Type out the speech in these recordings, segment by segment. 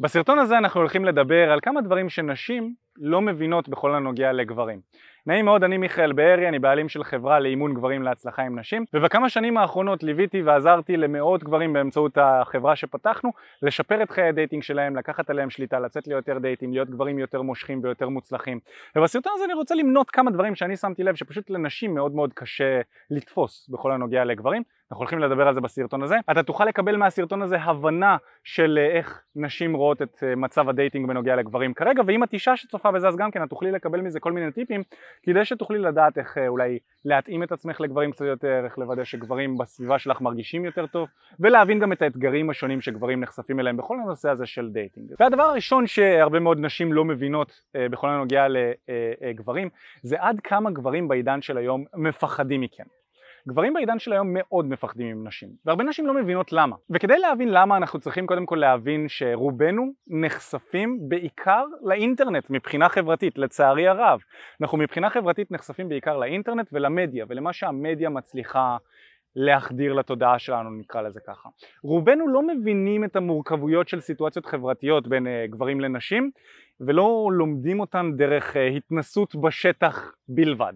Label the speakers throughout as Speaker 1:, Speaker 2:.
Speaker 1: בסרטון הזה אנחנו הולכים לדבר על כמה דברים שנשים לא מבינות בכל הנוגע לגברים. נעים מאוד, אני מיכאל בארי, אני בעלים של חברה לאימון גברים להצלחה עם נשים ובכמה שנים האחרונות ליוויתי ועזרתי למאות גברים באמצעות החברה שפתחנו לשפר את חיי ה dating שלהם, לקחת עליהם שליטה, לצאת ליותר דייטים, להיות גברים יותר מושכים ויותר מוצלחים. ובסרטון הזה אני רוצה למנות כמה דברים שאני שמתי לב שפשוט לנשים מאוד מאוד קשה לתפוס בכל הנוגע לגברים. אנחנו הולכים לדבר על זה בסרטון הזה. אתה תוכל לקבל מהסרטון הזה הבנה של איך נשים רואות את מצב ה dating בנוגע לגברים כרגע ואם את אישה שצופה בזה אז גם כן את תוכלי לקבל מזה כל מיני טיפים כדי שתוכלי לדעת איך אולי להתאים את עצמך לגברים קצת יותר, איך לוודא שגברים בסביבה שלך מרגישים יותר טוב ולהבין גם את האתגרים השונים שגברים נחשפים אליהם בכל הנושא הזה של dating. והדבר הראשון שהרבה מאוד נשים לא מבינות בכל הנוגע לגברים זה עד כמה גברים בעידן של היום מפחדים מכם. גברים בעידן של היום מאוד מפחדים עם נשים, והרבה נשים לא מבינות למה. וכדי להבין למה אנחנו צריכים קודם כל להבין שרובנו נחשפים בעיקר לאינטרנט מבחינה חברתית, לצערי הרב. אנחנו מבחינה חברתית נחשפים בעיקר לאינטרנט ולמדיה, ולמה שהמדיה מצליחה להחדיר לתודעה שלנו נקרא לזה ככה. רובנו לא מבינים את המורכבויות של סיטואציות חברתיות בין גברים לנשים ולא לומדים אותן דרך התנסות בשטח בלבד.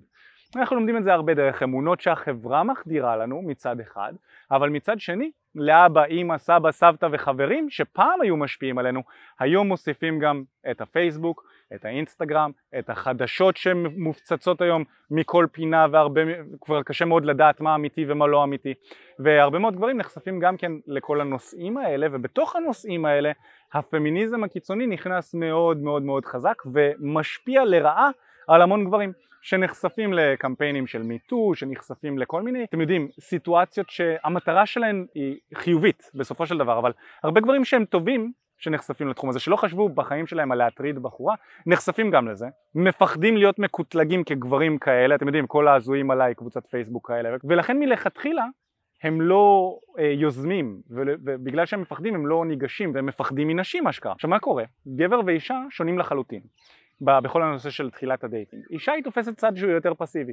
Speaker 1: אנחנו לומדים את זה הרבה דרך אמונות שהחברה מחדירה לנו מצד אחד, אבל מצד שני לאבא, אימא, סבא, סבתא וחברים שפעם היו משפיעים עלינו, היום מוסיפים גם את הפייסבוק, את האינסטגרם, את החדשות שמופצצות היום מכל פינה והרבה, כבר קשה מאוד לדעת מה אמיתי ומה לא אמיתי והרבה מאוד גברים נחשפים גם כן לכל הנושאים האלה ובתוך הנושאים האלה הפמיניזם הקיצוני נכנס מאוד מאוד מאוד חזק ומשפיע לרעה על המון גברים שנחשפים לקמפיינים של מיטו, שנחשפים לכל מיני, אתם יודעים, סיטואציות שהמטרה שלהן היא חיובית בסופו של דבר, אבל הרבה גברים שהם טובים שנחשפים לתחום הזה, שלא חשבו בחיים שלהם על להטריד בחורה, נחשפים גם לזה, מפחדים להיות מקוטלגים כגברים כאלה, אתם יודעים, כל ההזויים עליי, קבוצת פייסבוק כאלה, ולכן מלכתחילה הם לא אה, יוזמים, ובגלל שהם מפחדים הם לא ניגשים, והם מפחדים מנשים אשכרה. עכשיו מה קורה? גבר ואישה שונים לחלוטין. בכל הנושא של תחילת ה dating. אישה היא תופסת צד שהוא יותר פסיבי.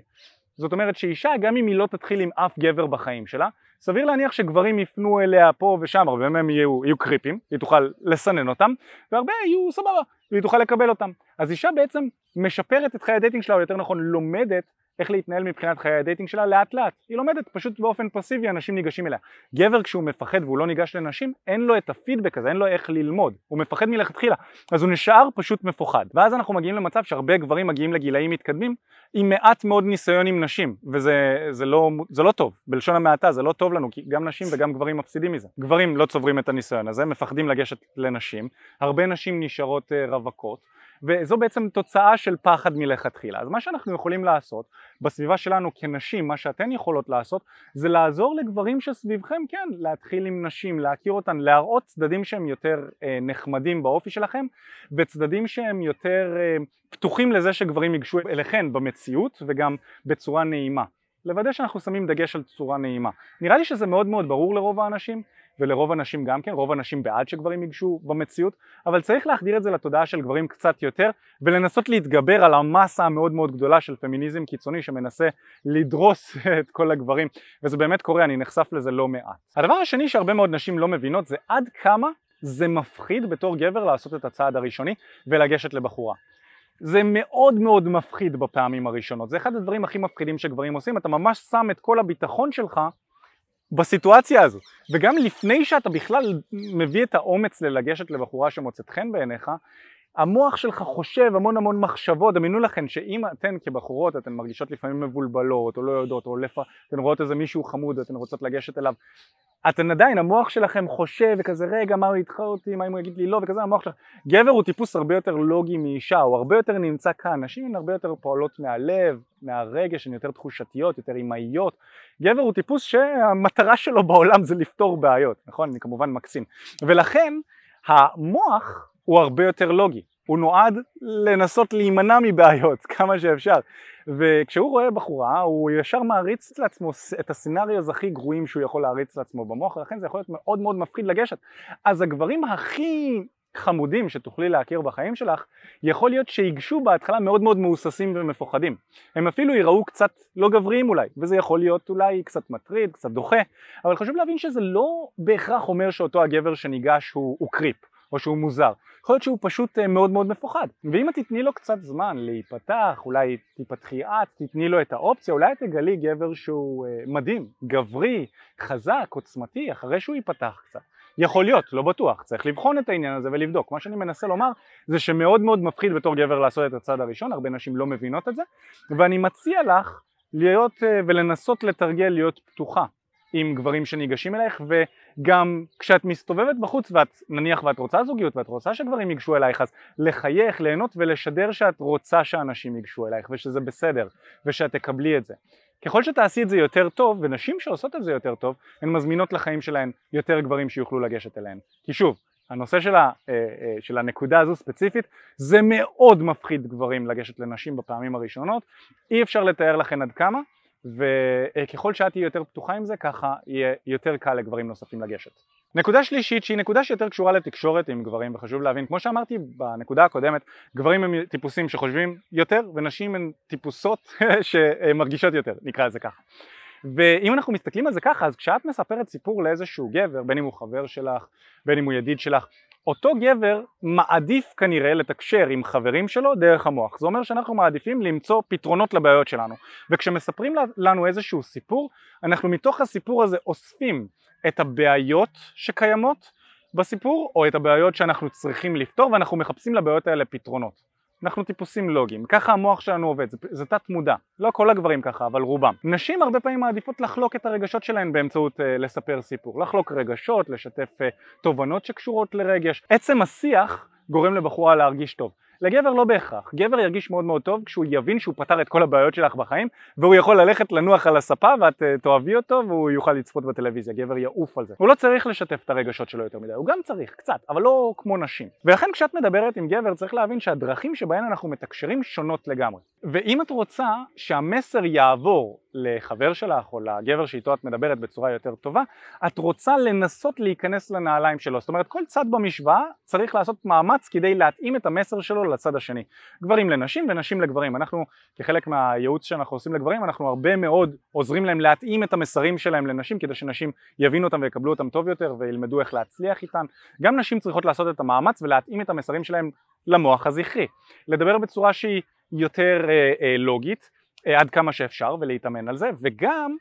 Speaker 1: זאת אומרת שאישה גם אם היא לא תתחיל עם אף גבר בחיים שלה, סביר להניח שגברים יפנו אליה פה ושם, הרבה מהם יהיו, יהיו קריפים, היא תוכל לסנן אותם, והרבה יהיו סבבה, והיא תוכל לקבל אותם. אז אישה בעצם משפרת את חיי ה dating שלה, או יותר נכון לומדת איך להתנהל מבחינת חיי ה dating שלה לאט לאט. היא לומדת פשוט באופן פסיבי, אנשים ניגשים אליה. גבר כשהוא מפחד והוא לא ניגש לנשים, אין לו את הפידבק הזה, אין לו איך ללמוד. הוא מפחד מלכתחילה. אז הוא נשאר פשוט מפוחד. ואז אנחנו מגיעים למצב שהרבה גברים מגיעים לגילאים מתקדמים עם מעט מאוד ניסיון עם נשים, וזה זה לא, זה לא טוב. בלשון המעטה זה לא טוב לנו, כי גם נשים וגם גברים מפסידים מזה. גברים לא צוברים את הניסיון הזה, מפחדים לגשת לנשים. הרבה נשים נשארות רווקות. וזו בעצם תוצאה של פחד מלכתחילה. אז מה שאנחנו יכולים לעשות בסביבה שלנו כנשים, מה שאתן יכולות לעשות זה לעזור לגברים שסביבכם, כן, להתחיל עם נשים, להכיר אותן, להראות צדדים שהם יותר אה, נחמדים באופי שלכם וצדדים שהם יותר אה, פתוחים לזה שגברים ייגשו אליכן במציאות וגם בצורה נעימה. לוודא שאנחנו שמים דגש על צורה נעימה. נראה לי שזה מאוד מאוד ברור לרוב האנשים ולרוב הנשים גם כן, רוב הנשים בעד שגברים ייגשו במציאות, אבל צריך להחדיר את זה לתודעה של גברים קצת יותר ולנסות להתגבר על המסה המאוד מאוד גדולה של פמיניזם קיצוני שמנסה לדרוס את כל הגברים וזה באמת קורה, אני נחשף לזה לא מעט. הדבר השני שהרבה מאוד נשים לא מבינות זה עד כמה זה מפחיד בתור גבר לעשות את הצעד הראשוני ולגשת לבחורה. זה מאוד מאוד מפחיד בפעמים הראשונות, זה אחד הדברים הכי מפחידים שגברים עושים, אתה ממש שם את כל הביטחון שלך בסיטואציה הזו. וגם לפני שאתה בכלל מביא את האומץ ללגשת לבחורה שמוצאת חן בעיניך המוח שלך חושב המון המון מחשבות, דמיינו לכם שאם אתן כבחורות אתן מרגישות לפעמים מבולבלות או לא יודעות או לפ... אתן רואות איזה מישהו חמוד ואתן רוצות לגשת אליו אתן עדיין, המוח שלכם חושב וכזה רגע מה הוא ידחה אותי, מה אם הוא יגיד לי לא? וכזה המוח שלך גבר הוא טיפוס הרבה יותר לוגי מאישה, הוא הרבה יותר נמצא כאן, נשים הן הרבה יותר פועלות מהלב, מהרגש, הן יותר תחושתיות, יותר אימהיות גבר הוא טיפוס שהמטרה שלו בעולם זה לפתור בעיות, נכון? אני כמובן מקסים. ולכן המוח הוא הרבה יותר לוגי, הוא נועד לנסות להימנע מבעיות כמה שאפשר. וכשהוא רואה בחורה הוא ישר מעריץ לעצמו את הסצנריוז הכי גרועים שהוא יכול להריץ לעצמו במוח ולכן זה יכול להיות מאוד מאוד מפחיד לגשת. אז הגברים הכי חמודים שתוכלי להכיר בחיים שלך יכול להיות שיגשו בהתחלה מאוד מאוד מהוססים ומפוחדים. הם אפילו ייראו קצת לא גבריים אולי וזה יכול להיות אולי קצת מטריד, קצת דוחה אבל חשוב להבין שזה לא בהכרח אומר שאותו הגבר שניגש הוא, הוא קריפ או שהוא מוזר, יכול להיות שהוא פשוט אה, מאוד מאוד מפוחד. ואם את תתני לו קצת זמן להיפתח, אולי תיפתחי את, תתני לו את האופציה, אולי את תגלי גבר שהוא אה, מדהים, גברי, חזק, עוצמתי, אחרי שהוא ייפתח קצת. יכול להיות, לא בטוח, צריך לבחון את העניין הזה ולבדוק. מה שאני מנסה לומר זה שמאוד מאוד מפחיד בתור גבר לעשות את הצעד הראשון, הרבה נשים לא מבינות את זה, ואני מציע לך להיות אה, ולנסות לתרגל להיות פתוחה עם גברים שניגשים אלייך וגם כשאת מסתובבת בחוץ ואת נניח ואת רוצה זוגיות ואת רוצה שגברים ייגשו אלייך אז לחייך, ליהנות ולשדר שאת רוצה שאנשים ייגשו אלייך ושזה בסדר ושאת תקבלי את זה. ככל שתעשי את זה יותר טוב, ונשים שעושות את זה יותר טוב, הן מזמינות לחיים שלהן יותר גברים שיוכלו לגשת אליהן. כי שוב, הנושא של, ה, אה, אה, של הנקודה הזו ספציפית, זה מאוד מפחיד גברים לגשת לנשים בפעמים הראשונות, אי אפשר לתאר לכן עד כמה, וככל שאת תהיי יותר פתוחה עם זה, ככה יהיה יותר קל לגברים נוספים לגשת. נקודה שלישית שהיא נקודה שיותר קשורה לתקשורת עם גברים וחשוב להבין כמו שאמרתי בנקודה הקודמת גברים הם טיפוסים שחושבים יותר ונשים הן טיפוסות שמרגישות יותר נקרא לזה ככה ואם אנחנו מסתכלים על זה ככה אז כשאת מספרת סיפור לאיזשהו גבר בין אם הוא חבר שלך בין אם הוא ידיד שלך אותו גבר מעדיף כנראה לתקשר עם חברים שלו דרך המוח. זה אומר שאנחנו מעדיפים למצוא פתרונות לבעיות שלנו. וכשמספרים לנו איזשהו סיפור אנחנו מתוך הסיפור הזה אוספים את הבעיות שקיימות בסיפור או את הבעיות שאנחנו צריכים לפתור ואנחנו מחפשים לבעיות האלה פתרונות אנחנו טיפוסים לוגיים, ככה המוח שלנו עובד, זה, זה תת מודע, לא כל הגברים ככה, אבל רובם. נשים הרבה פעמים מעדיפות לחלוק את הרגשות שלהן באמצעות uh, לספר סיפור, לחלוק רגשות, לשתף uh, תובנות שקשורות לרגש. עצם השיח גורם לבחורה להרגיש טוב. לגבר לא בהכרח, גבר ירגיש מאוד מאוד טוב כשהוא יבין שהוא פתר את כל הבעיות שלך בחיים והוא יכול ללכת לנוח על הספה ואת uh, תאהבי אותו והוא יוכל לצפות בטלוויזיה, גבר יעוף על זה. הוא לא צריך לשתף את הרגשות שלו יותר מדי, הוא גם צריך, קצת, אבל לא כמו נשים. ולכן כשאת מדברת עם גבר צריך להבין שהדרכים שבהן אנחנו מתקשרים שונות לגמרי. ואם את רוצה שהמסר יעבור לחבר שלך או לגבר שאיתו את מדברת בצורה יותר טובה, את רוצה לנסות להיכנס לנעליים שלו. זאת אומרת כל צד במשוואה צריך לעשות מאמץ כדי להתאים את המסר שלו לצד השני. גברים לנשים ונשים לגברים. אנחנו כחלק מהייעוץ שאנחנו עושים לגברים אנחנו הרבה מאוד עוזרים להם להתאים את המסרים שלהם לנשים כדי שנשים יבינו אותם ויקבלו אותם טוב יותר וילמדו איך להצליח איתן. גם נשים צריכות לעשות את המאמץ ולהתאים את המסרים שלהם למוח הזכרי. לדבר בצורה שהיא יותר אה, אה, לוגית עד כמה שאפשר ולהתאמן על זה וגם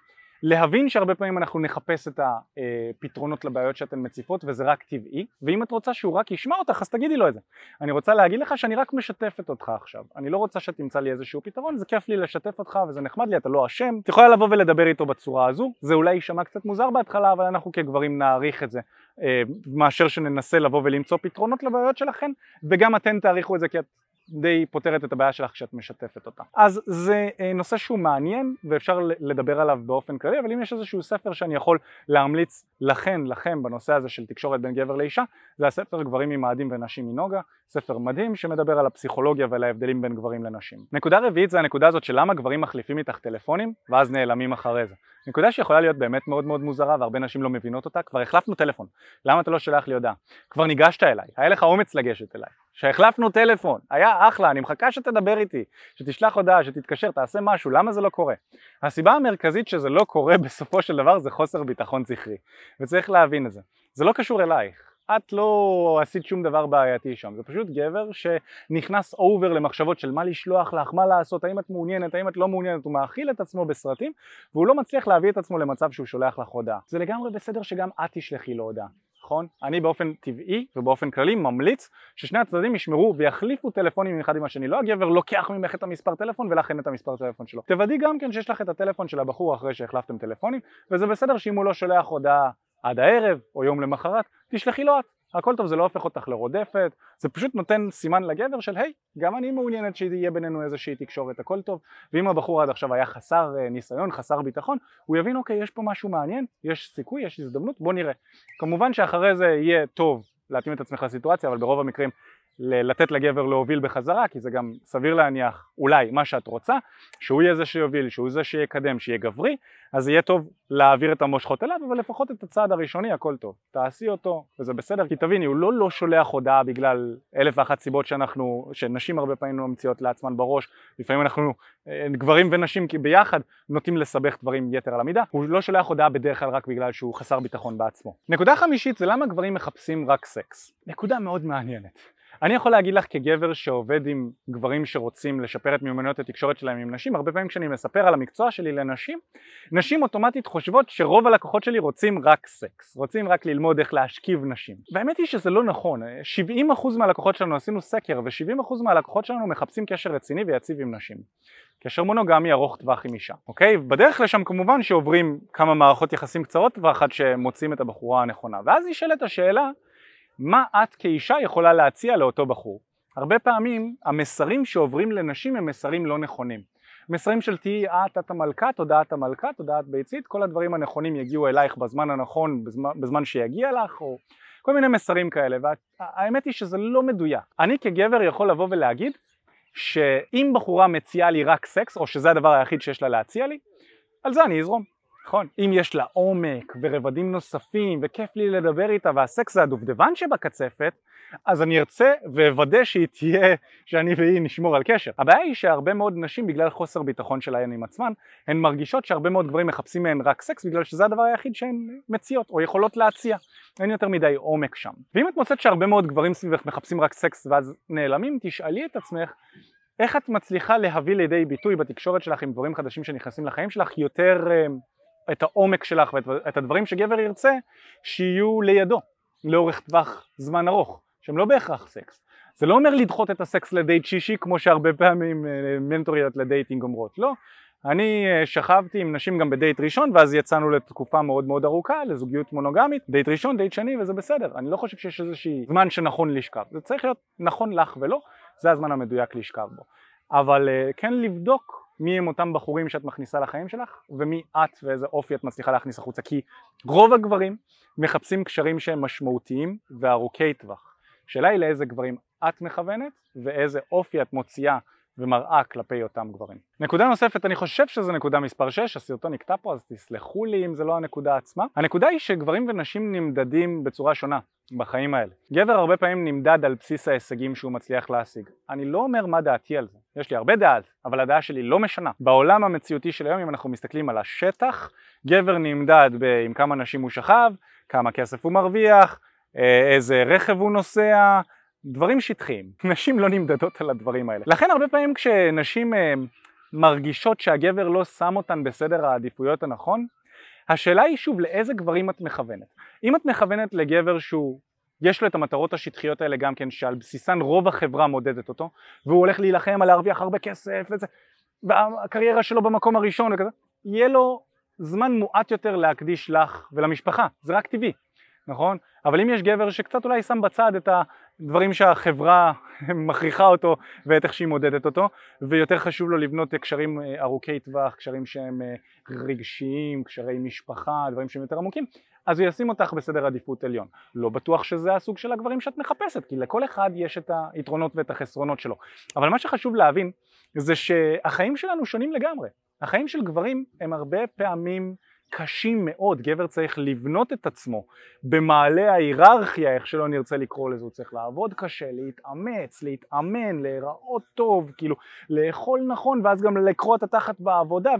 Speaker 1: להבין שהרבה פעמים אנחנו נחפש את הפתרונות לבעיות שאתן מציפות וזה רק טבעי ואם את רוצה שהוא רק ישמע אותך אז תגידי לו את זה. אני רוצה להגיד לך שאני רק משתפת אותך עכשיו. אני לא רוצה שתמצא לי איזשהו פתרון זה כיף לי לשתף אותך וזה נחמד לי אתה לא אשם. את יכולה לבוא ולדבר איתו בצורה הזו זה אולי יישמע קצת מוזר בהתחלה אבל אנחנו כגברים נעריך את זה אה, מאשר שננסה לבוא ולמצוא פתרונות לבעיות שלכם וגם אתן תעריכו את זה כי את די פותרת את הבעיה שלך כשאת משתפת אותה. אז זה אה, נושא שהוא מעניין ואפשר לדבר עליו באופן כללי, אבל אם יש איזשהו ספר שאני יכול להמליץ לכן, לכם, בנושא הזה של תקשורת בין גבר לאישה, זה הספר גברים ממאדים ונשים מנוגה, ספר מדהים שמדבר על הפסיכולוגיה ועל ההבדלים בין גברים לנשים. נקודה רביעית זה הנקודה הזאת של למה גברים מחליפים איתך טלפונים ואז נעלמים אחרי זה. נקודה שיכולה להיות באמת מאוד מאוד מוזרה והרבה נשים לא מבינות אותה, כבר החלפנו טלפון, למה אתה לא שולח לי הודעה? כבר ניגשת אליי, היה לך אומץ לגשת אליי, שהחלפנו טלפון, היה אחלה, אני מחכה שתדבר איתי, שתשלח הודעה, שתתקשר, תעשה משהו, למה זה לא קורה? הסיבה המרכזית שזה לא קורה בסופו של דבר זה חוסר ביטחון זכרי, וצריך להבין את זה, זה לא קשור אלייך, את לא עשית שום דבר בעייתי שם, זה פשוט גבר שנכנס אובר למחשבות של מה לשלוח לך, מה לעשות, האם את מעוניינת, האם את לא מעוניינת, הוא מאכיל את עצמו בסרטים והוא לא מצליח להביא את עצמו למצב שהוא שולח לך הודעה. זה לגמרי בסדר שגם את תשלחי לו הודעה. נכון? אני באופן טבעי ובאופן כללי ממליץ ששני הצדדים ישמרו ויחליפו טלפונים אחד עם השני לא הגבר לוקח ממך את המספר טלפון ולך אין את המספר טלפון שלו תוודאי גם כן שיש לך את הטלפון של הבחור אחרי שהחלפתם טלפונים וזה בסדר שאם הוא לא שולח הודעה עד הערב או יום למחרת, תשלחי לו את, הכל טוב, זה לא הופך אותך לרודפת, זה פשוט נותן סימן לגבר של היי, גם אני מעוניינת שיהיה בינינו איזושהי תקשורת, הכל טוב, ואם הבחור עד עכשיו היה חסר אה, ניסיון, חסר ביטחון, הוא יבין אוקיי, יש פה משהו מעניין, יש סיכוי, יש הזדמנות, בוא נראה. כמובן שאחרי זה יהיה טוב להתאים את עצמך לסיטואציה, אבל ברוב המקרים לתת לגבר להוביל בחזרה, כי זה גם סביר להניח אולי מה שאת רוצה, שהוא יהיה זה שיוביל, שהוא זה שיקדם, שיהיה גברי, אז יהיה טוב להעביר את המושכות אליו, אבל לפחות את הצעד הראשוני הכל טוב. תעשי אותו, וזה בסדר, כי תביני, הוא לא לא שולח הודעה בגלל אלף ואחת סיבות שאנחנו, שנשים הרבה פעמים לא מציעות לעצמן בראש, לפעמים אנחנו, אה, גברים ונשים ביחד, נוטים לסבך דברים יתר על המידה, הוא לא שולח הודעה בדרך כלל רק בגלל שהוא חסר ביטחון בעצמו. נקודה חמישית זה למה גברים מחפשים רק סקס. נקודה מאוד מעניינת. אני יכול להגיד לך כגבר שעובד עם גברים שרוצים לשפר את מיומנויות התקשורת שלהם עם נשים, הרבה פעמים כשאני מספר על המקצוע שלי לנשים, נשים אוטומטית חושבות שרוב הלקוחות שלי רוצים רק סקס, רוצים רק ללמוד איך להשכיב נשים. והאמת היא שזה לא נכון, 70% מהלקוחות שלנו עשינו סקר ו-70% מהלקוחות שלנו מחפשים קשר רציני ויציב עם נשים. קשר מונוגמי ארוך טווח עם אישה, אוקיי? בדרך לשם כמובן שעוברים כמה מערכות יחסים קצרות טווח עד שמוצאים את הבחורה הנכונה, ואז נשאלת השאלה מה את כאישה יכולה להציע לאותו בחור. הרבה פעמים המסרים שעוברים לנשים הם מסרים לא נכונים. מסרים של תהיי את, את המלכה, תודעת המלכה, תודעת ביצית, כל הדברים הנכונים יגיעו אלייך בזמן הנכון, בזמן, בזמן שיגיע לך, או כל מיני מסרים כאלה, והאמת היא שזה לא מדויק. אני כגבר יכול לבוא ולהגיד שאם בחורה מציעה לי רק סקס, או שזה הדבר היחיד שיש לה להציע לי, על זה אני אזרום. נכון? אם יש לה עומק ורבדים נוספים וכיף לי לדבר איתה והסקס זה הדובדבן שבקצפת אז אני ארצה ואוודא שהיא תהיה, שאני והיא נשמור על קשר. הבעיה היא שהרבה מאוד נשים בגלל חוסר ביטחון שלהן עם עצמן הן מרגישות שהרבה מאוד גברים מחפשים מהן רק סקס בגלל שזה הדבר היחיד שהן מציעות או יכולות להציע. אין יותר מדי עומק שם. ואם את מוצאת שהרבה מאוד גברים סביבך מחפשים רק סקס ואז נעלמים, תשאלי את עצמך איך את מצליחה להביא לידי ביטוי בתקשורת שלך עם דברים חדשים שנכנסים לחיים שלך יותר אה, את העומק שלך ואת הדברים שגבר ירצה שיהיו לידו לאורך טווח זמן ארוך שהם לא בהכרח סקס. זה לא אומר לדחות את הסקס לדייט שישי כמו שהרבה פעמים אה, מנטוריות ל dating אומרות. לא. אני אה, שכבתי עם נשים גם בדייט ראשון ואז יצאנו לתקופה מאוד מאוד ארוכה לזוגיות מונוגמית דייט ראשון דייט שני וזה בסדר. אני לא חושב שיש איזשהי זמן שנכון לשכב. זה צריך להיות נכון לך ולא זה הזמן המדויק לשכב בו. אבל אה, כן לבדוק מי הם אותם בחורים שאת מכניסה לחיים שלך ומי את ואיזה אופי את מצליחה להכניס החוצה. כי רוב הגברים מחפשים קשרים שהם משמעותיים וארוכי טווח. השאלה היא לאיזה גברים את מכוונת ואיזה אופי את מוציאה ומראה כלפי אותם גברים. נקודה נוספת, אני חושב שזה נקודה מספר 6, הסרטון נקטע פה אז תסלחו לי אם זה לא הנקודה עצמה. הנקודה היא שגברים ונשים נמדדים בצורה שונה בחיים האלה. גבר הרבה פעמים נמדד על בסיס ההישגים שהוא מצליח להשיג. אני לא אומר מה דעתי על זה, יש לי הרבה זה, אבל הדעה שלי לא משנה. בעולם המציאותי של היום, אם אנחנו מסתכלים על השטח, גבר נמדד עם כמה נשים הוא שכב, כמה כסף הוא מרוויח, אה, איזה רכב הוא נוסע, דברים שטחיים. נשים לא נמדדות על הדברים האלה. לכן הרבה פעמים כשנשים אה, מרגישות שהגבר לא שם אותן בסדר העדיפויות הנכון, השאלה היא שוב לאיזה גברים את מכוונת. אם את מכוונת לגבר שהוא יש לו את המטרות השטחיות האלה גם כן שעל בסיסן רוב החברה מודדת אותו והוא הולך להילחם על להרוויח הרבה כסף וזה והקריירה שלו במקום הראשון וכזה יהיה לו זמן מועט יותר להקדיש לך ולמשפחה זה רק טבעי נכון? אבל אם יש גבר שקצת אולי שם בצד את הדברים שהחברה מכריחה אותו ואת איך שהיא מודדת אותו ויותר חשוב לו לבנות קשרים אה, ארוכי טווח, קשרים שהם אה, רגשיים, קשרי משפחה, דברים שהם יותר עמוקים אז הוא ישים אותך בסדר עדיפות עליון. לא בטוח שזה הסוג של הגברים שאת מחפשת כי לכל אחד יש את היתרונות ואת החסרונות שלו אבל מה שחשוב להבין זה שהחיים שלנו שונים לגמרי החיים של גברים הם הרבה פעמים קשים מאוד, גבר צריך לבנות את עצמו במעלה ההיררכיה, איך שלא נרצה לקרוא לזה, הוא צריך לעבוד קשה, להתאמץ, להתאמן, להיראות טוב, כאילו לאכול נכון ואז גם לקרוא את התחת בעבודה,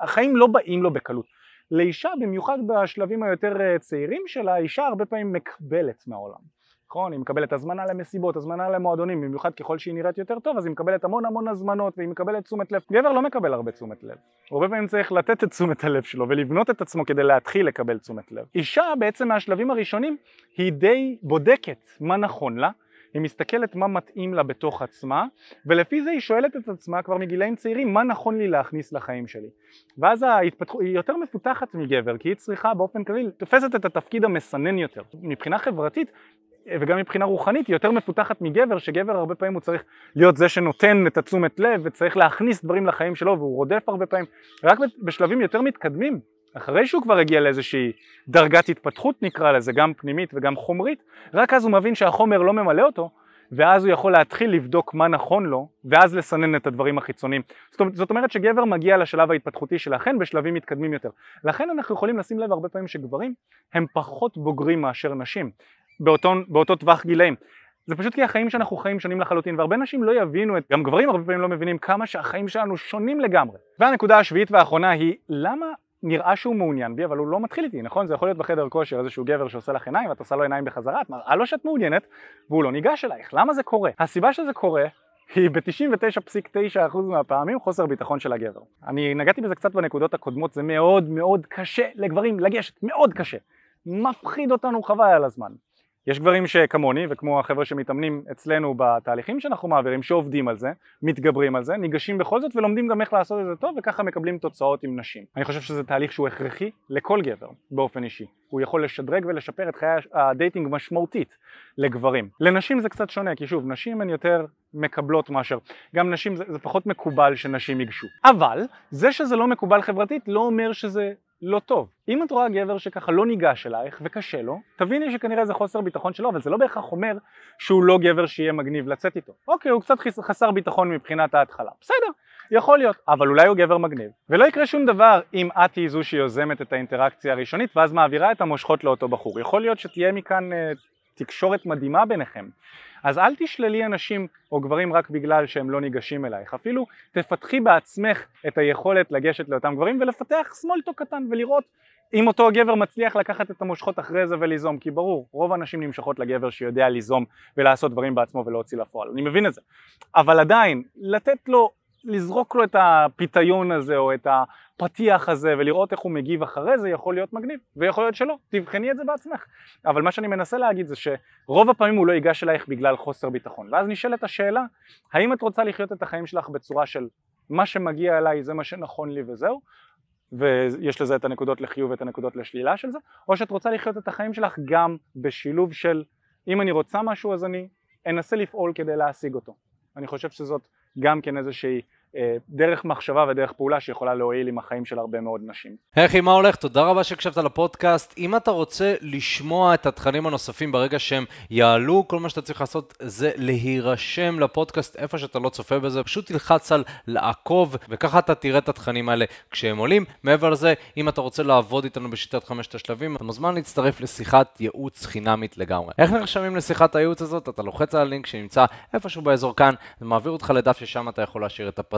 Speaker 1: והחיים לא באים לו בקלות. לאישה, במיוחד בשלבים היותר אה, צעירים שלה, אישה הרבה פעמים מקבלת מהעולם. נכון? היא מקבלת הזמנה למסיבות, הזמנה למועדונים, במיוחד ככל שהיא נראית יותר טוב אז היא מקבלת המון המון הזמנות והיא מקבלת תשומת לב. גבר לא מקבל הרבה תשומת לב. הרבה פעמים צריך לתת את תשומת הלב שלו ולבנות את עצמו כדי להתחיל לקבל תשומת לב. אישה בעצם מהשלבים הראשונים היא די בודקת מה נכון לה היא מסתכלת מה מתאים לה בתוך עצמה ולפי זה היא שואלת את עצמה כבר מגילאים צעירים מה נכון לי להכניס לחיים שלי ואז ההתפתחות היא יותר מפותחת מגבר כי היא צריכה באופן כללי תופסת את התפקיד המסנן יותר מבחינה חברתית וגם מבחינה רוחנית היא יותר מפותחת מגבר, שגבר הרבה פעמים הוא צריך להיות זה שנותן את התשומת לב וצריך להכניס דברים לחיים שלו והוא רודף הרבה פעמים, רק בשלבים יותר מתקדמים, אחרי שהוא כבר הגיע לאיזושהי דרגת התפתחות נקרא לזה, גם פנימית וגם חומרית, רק אז הוא מבין שהחומר לא ממלא אותו ואז הוא יכול להתחיל לבדוק מה נכון לו, ואז לסנן את הדברים החיצוניים. זאת, אומרת שגבר מגיע לשלב ההתפתחותי של החן בשלבים מתקדמים יותר. לכן אנחנו יכולים לשים לב הרבה פעמים שגברים הם פחות בוגרים מאשר נשים, באותו, באותו טווח גילאים. זה פשוט כי החיים שאנחנו חיים שונים לחלוטין והרבה נשים לא יבינו את, גם גברים הרבה פעמים לא מבינים כמה שהחיים שלנו שונים לגמרי. והנקודה השביעית והאחרונה היא למה נראה שהוא מעוניין בי אבל הוא לא מתחיל איתי, נכון? זה יכול להיות בחדר כושר איזשהו גבר שעושה לך עיניים ואת עושה לו עיניים בחזרה, את מראה לו שאת מעוניינת והוא לא ניגש אלייך, למה זה קורה? הסיבה שזה קורה היא ב-99.9% מהפעמים חוסר ביטחון של הגבר. אני נגעתי בזה קצת בנקודות הקודמות, זה מאוד מאוד קשה לגברים לגשת, מאוד קשה. מפחיד אותנו חבל על הזמן. יש גברים שכמוני וכמו החבר'ה שמתאמנים אצלנו בתהליכים שאנחנו מעבירים שעובדים על זה, מתגברים על זה, ניגשים בכל זאת ולומדים גם איך לעשות את זה טוב וככה מקבלים תוצאות עם נשים. אני חושב שזה תהליך שהוא הכרחי לכל גבר באופן אישי. הוא יכול לשדרג ולשפר את חיי ה dating משמעותית לגברים. לנשים זה קצת שונה כי שוב נשים הן יותר מקבלות מאשר גם נשים זה, זה פחות מקובל שנשים ייגשו. אבל זה שזה לא מקובל חברתית לא אומר שזה לא טוב. אם את רואה גבר שככה לא ניגש אלייך וקשה לו, תביני שכנראה זה חוסר ביטחון שלו, אבל זה לא בהכרח אומר שהוא לא גבר שיהיה מגניב לצאת איתו. אוקיי, הוא קצת חסר ביטחון מבחינת ההתחלה. בסדר, יכול להיות, אבל אולי הוא גבר מגניב. ולא יקרה שום דבר אם את היא זו שיוזמת את האינטראקציה הראשונית ואז מעבירה את המושכות לאותו בחור. יכול להיות שתהיה מכאן אה, תקשורת מדהימה ביניכם. אז אל תשללי אנשים או גברים רק בגלל שהם לא ניגשים אלייך, אפילו תפתחי בעצמך את היכולת לגשת לאותם גברים ולפתח סמולטו קטן ולראות אם אותו גבר מצליח לקחת את המושכות אחרי זה וליזום, כי ברור, רוב הנשים נמשכות לגבר שיודע ליזום ולעשות דברים בעצמו ולהוציא לפועל, אני מבין את זה, אבל עדיין, לתת לו לזרוק לו את הפיתיון הזה או את הפתיח הזה ולראות איך הוא מגיב אחרי זה יכול להיות מגניב ויכול להיות שלא, תבחני את זה בעצמך. אבל מה שאני מנסה להגיד זה שרוב הפעמים הוא לא ייגש אלייך בגלל חוסר ביטחון. ואז נשאלת השאלה האם את רוצה לחיות את החיים שלך בצורה של מה שמגיע אליי זה מה שנכון לי וזהו ויש לזה את הנקודות לחיוב ואת הנקודות לשלילה של זה או שאת רוצה לחיות את החיים שלך גם בשילוב של אם אני רוצה משהו אז אני אנסה לפעול כדי להשיג אותו. אני חושב שזאת גם כן איזושהי דרך מחשבה ודרך פעולה שיכולה להועיל עם החיים של הרבה מאוד נשים.
Speaker 2: אחי, מה הולך? תודה רבה שהקשבת לפודקאסט. אם אתה רוצה לשמוע את התכנים הנוספים ברגע שהם יעלו, כל מה שאתה צריך לעשות זה להירשם לפודקאסט איפה שאתה לא צופה בזה, פשוט תלחץ על לעקוב, וככה אתה תראה את התכנים האלה כשהם עולים. מעבר לזה, אם אתה רוצה לעבוד איתנו בשיטת חמשת השלבים, אתה מוזמן להצטרף לשיחת ייעוץ חינמית לגמרי. איך נרשמים לשיחת הייעוץ הזאת? אתה לוחץ על הלינק שנמצא איפשהו באזור כאן, זה אותך לדף ששם אתה יכול להשאיר את הפרטים.